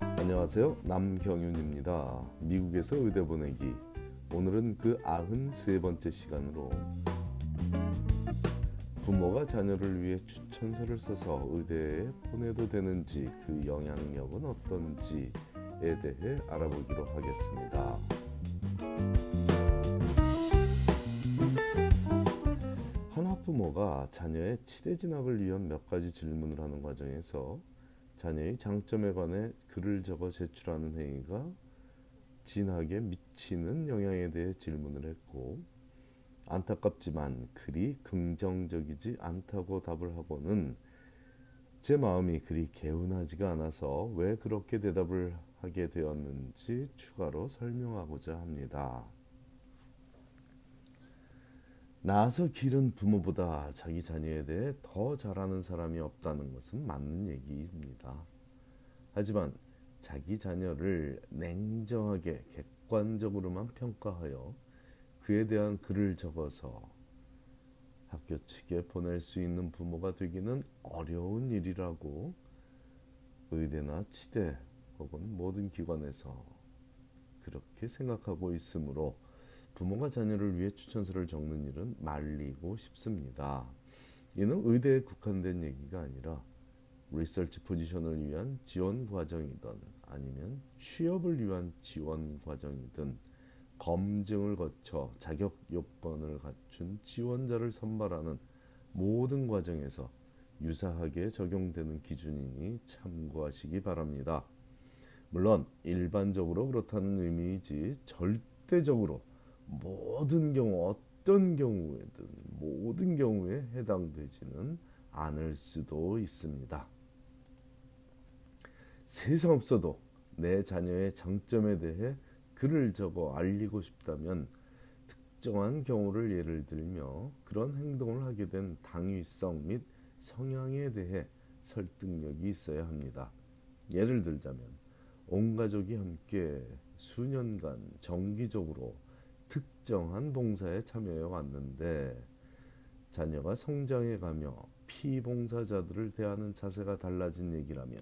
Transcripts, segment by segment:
안녕하세요. 남경윤입니다. 미국에서 의대 보내기. 오늘은 그 93번째 시간으로 부모가 자녀를 위해 추천서를 써서 의대에 보내도 되는지 그 영향력은 어떤지에 대해 알아보기로 하겠습니다. 한 학부모가 자녀의 치대 진학을 위한 몇 가지 질문을 하는 과정에서 자녀의 장점에 관해 글을 적어 제출하는 행위가 진학에 미치는 영향에 대해 질문을 했고 안타깝지만 그리 긍정적이지 않다고 답을 하고는 제 마음이 그리 개운하지가 않아서 왜 그렇게 대답을 하게 되었는지 추가로 설명하고자 합니다. 낳아서 기른 부모보다 자기 자녀에 대해 더 잘하는 사람이 없다는 것은 맞는 얘기입니다. 하지만 자기 자녀를 냉정하게 객관적으로만 평가하여 그에 대한 글을 적어서 학교 측에 보낼 수 있는 부모가 되기는 어려운 일이라고 의대나 치대 혹은 모든 기관에서 그렇게 생각하고 있으므로 부모가 자녀를 위해 추천서를 적는 일은 말리고 싶습니다. 이는 의대에 국한된 얘기가 아니라 리서치 포지션을 위한 지원 과정이든 아니면 취업을 위한 지원 과정이든 검증을 거쳐 자격 요건을 갖춘 지원자를 선발하는 모든 과정에서 유사하게 적용되는 기준이니 참고하시기 바랍니다. 물론 일반적으로 그렇다는 의미이지 절대적으로 모든 경우 어떤 경우에든 모든 경우에 해당되지는 않을 수도 있습니다. 세상 없어도 내 자녀의 장점에 대해 글을 적어 알리고 싶다면 특정한 경우를 예를 들며 그런 행동을 하게 된 당위성 및 성향에 대해 설득력이 있어야 합니다. 예를 들자면 온 가족이 함께 수년간 정기적으로 특정한 봉사에 참여해 왔는데 자녀가 성장해 가며 피봉사자들을 대하는 자세가 달라진 얘기라면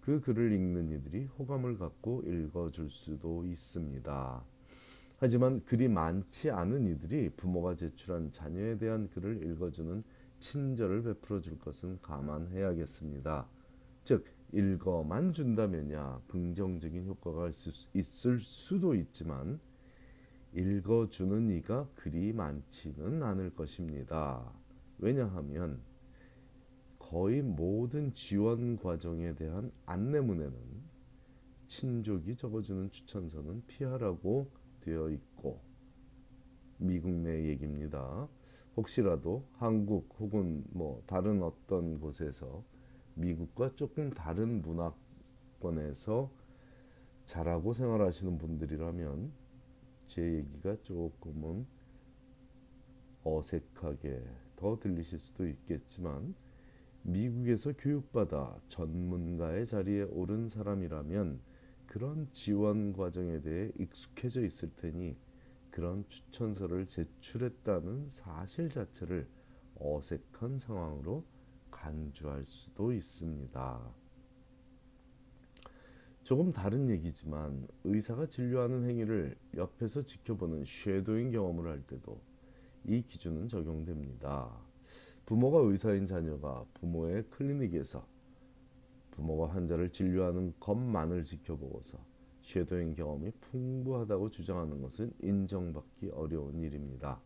그 글을 읽는 이들이 호감을 갖고 읽어줄 수도 있습니다. 하지만 글이 많지 않은 이들이 부모가 제출한 자녀에 대한 글을 읽어주는 친절을 베풀어 줄 것은 감안해야겠습니다. 즉 읽어만 준다면야 긍정적인 효과가 있을 수도 있지만 읽어주는 이가 그리 많지는 않을 것입니다. 왜냐하면 거의 모든 지원 과정에 대한 안내문에는 친족이 적어주는 추천서는 피하라고 되어 있고 미국 내 얘기입니다. 혹시라도 한국 혹은 뭐 다른 어떤 곳에서 미국과 조금 다른 문화권에서 자라고 생활하시는 분들이라면 제 얘기가 조금은 어색하게 더 들리실 수도 있겠지만 미국에서 교육받아 전문가의 자리에 오른 사람이라면 그런 지원 과정에 대해 익숙해져 있을 테니 그런 추천서를 제출했다는 사실 자체를 어색한 상황으로 간주할 수도 있습니다. 조금 다른 얘기지만 의사가 진료하는 행위를 옆에서 지켜보는 shadowing 경험을 할 때도 이 기준은 적용됩니다. 부모가 의사인 자녀가 부모의 클리닉에서 부모가 환자를 진료하는 것만을 지켜보고서 shadowing 경험이 풍부하다고 주장하는 것은 인정받기 어려운 일입니다.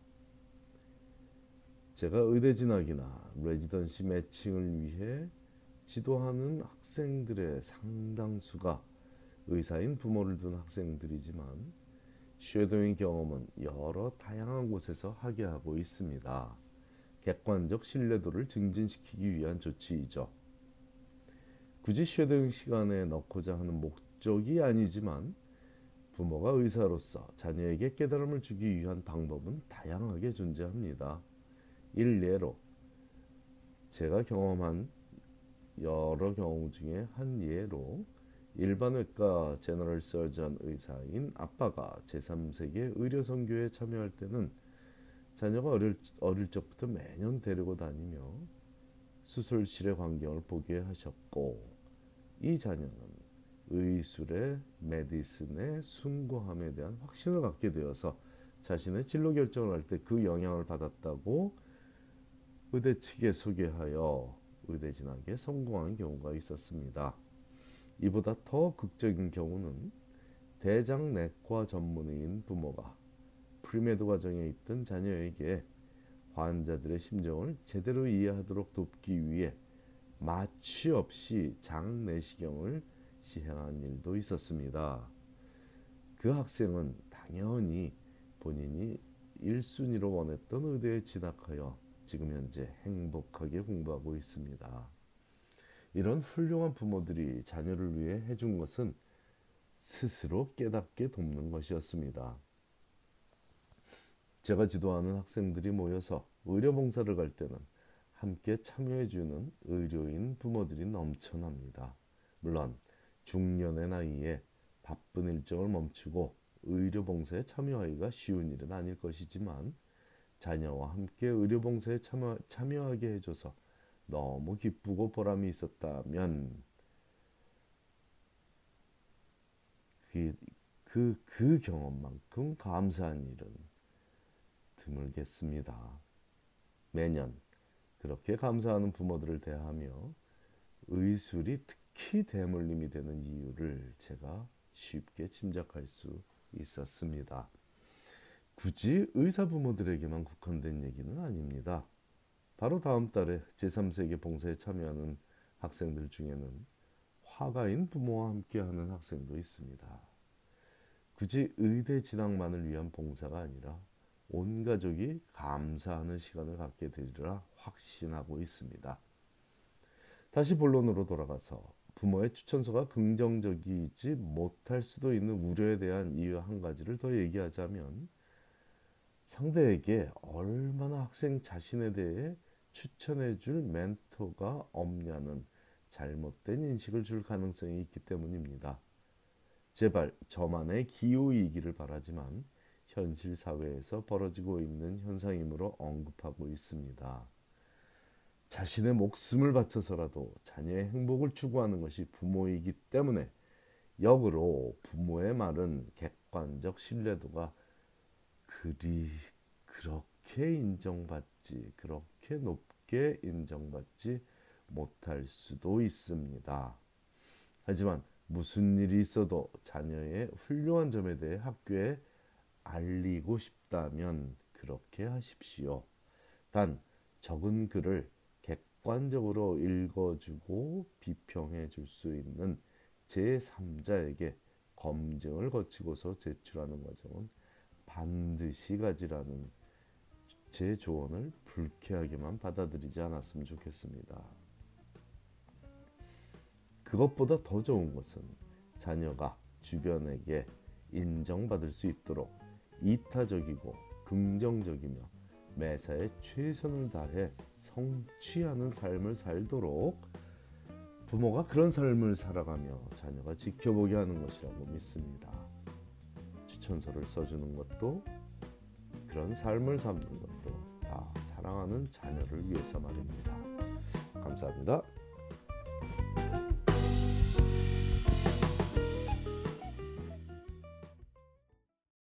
제가 의대 진학이나 residency matching을 위해 지도하는 학생들의 상당수가 의사인 부모를 둔 학생들이지만 shadowing 경험은 여러 다양한 곳에서 하게 하고 있습니다. 객관적 신뢰도를 증진시키기 위한 조치이죠. 굳이 shadowing 시간에 넣고자 하는 목적이 아니지만 부모가 의사로서 자녀에게 깨달음을 주기 위한 방법은 다양하게 존재합니다. 일례로 제가 경험한 여러 경우 중에 한 예로 일반외과 제너럴 서전 의사인 아빠가 제3세계 의료선교에 참여할 때는 자녀가 어릴, 어릴 적부터 매년 데리고 다니며 수술실의 광경을 보게 하셨고 이 자녀는 의술의 메디슨의 숭고함에 대한 확신을 갖게 되어서 자신의 진로 결정을 할 때 그 영향을 받았다고 의대 측에 소개하여 의대 진학에 성공한 경우가 있었습니다. 이보다 더 극적인 경우는 대장 내과 전문의인 부모가 premed 과정에 있던 자녀에게 환자들의 심정을 제대로 이해하도록 돕기 위해 마취 없이 장내시경을 시행한 일도 있었습니다. 그 학생은 당연히 본인이 1순위로 원했던 의대에 진학하여 지금 현재 행복하게 공부하고 있습니다. 이런 훌륭한 부모들이 자녀를 위해 해준 것은 스스로 깨닫게 돕는 것이었습니다. 제가 지도하는 학생들이 모여서 의료봉사를 갈 때는 함께 참여해주는 의료인 부모들이 넘쳐납니다. 물론 중년의 나이에 바쁜 일정을 멈추고 의료봉사에 참여하기가 쉬운 일은 아닐 것이지만 자녀와 함께 의료봉사에 참여, 참여하게 해줘서 너무 기쁘고 보람이 있었다면 그, 그, 그 경험만큼 감사한 일은 드물겠습니다. 매년 그렇게 감사하는 부모들을 대하며 의술이 특히 대물림이 되는 이유를 제가 쉽게 짐작할 수 있었습니다. 굳이 의사 부모들에게만 국한된 얘기는 아닙니다. 바로 다음 달에 제3세계 봉사에 참여하는 학생들 중에는 화가인 부모와 함께하는 학생도 있습니다. 굳이 의대 진학만을 위한 봉사가 아니라 온 가족이 감사하는 시간을 갖게 되리라 확신하고 있습니다. 다시 본론으로 돌아가서 부모의 추천서가 긍정적이지 못할 수도 있는 우려에 대한 이유 한 가지를 더 얘기하자면 상대에게 얼마나 학생 자신에 대해 추천해 줄 멘토가 없냐는 잘못된 인식을 줄 가능성이 있기 때문입니다. 제발 저만의 기호이기를 바라지만 현실 사회에서 벌어지고 있는 현상이므로 언급하고 있습니다. 자신의 목숨을 바쳐서라도 자녀의 행복을 추구하는 것이 부모이기 때문에 역으로 부모의 말은 객관적 신뢰도가 그리 그렇게 인정받지 그렇게 높게 인정받지 못할 수도 있습니다. 하지만 무슨 일이 있어도 자녀의 훌륭한 점에 대해 학교에 알리고 싶다면 그렇게 하십시오. 단 적은 글을 객관적으로 읽어주고 비평해 줄 수 있는 제3자에게 검증을 거치고서 제출하는 과정은 반드시 가지라는 제 조언을 불쾌하게만 받아들이지 않았으면 좋겠습니다. 그것보다 더 좋은 것은 자녀가 주변에게 인정받을 수 있도록 이타적이고 긍정적이며 매사에 최선을 다해 성취하는 삶을 살도록 부모가 그런 삶을 살아가며 자녀가 지켜보게 하는 것이라고 믿습니다. 추천서를 써주는 것도 그런 삶을 삼는 것도 다 사랑하는 자녀를 위해서 말입니다. 감사합니다.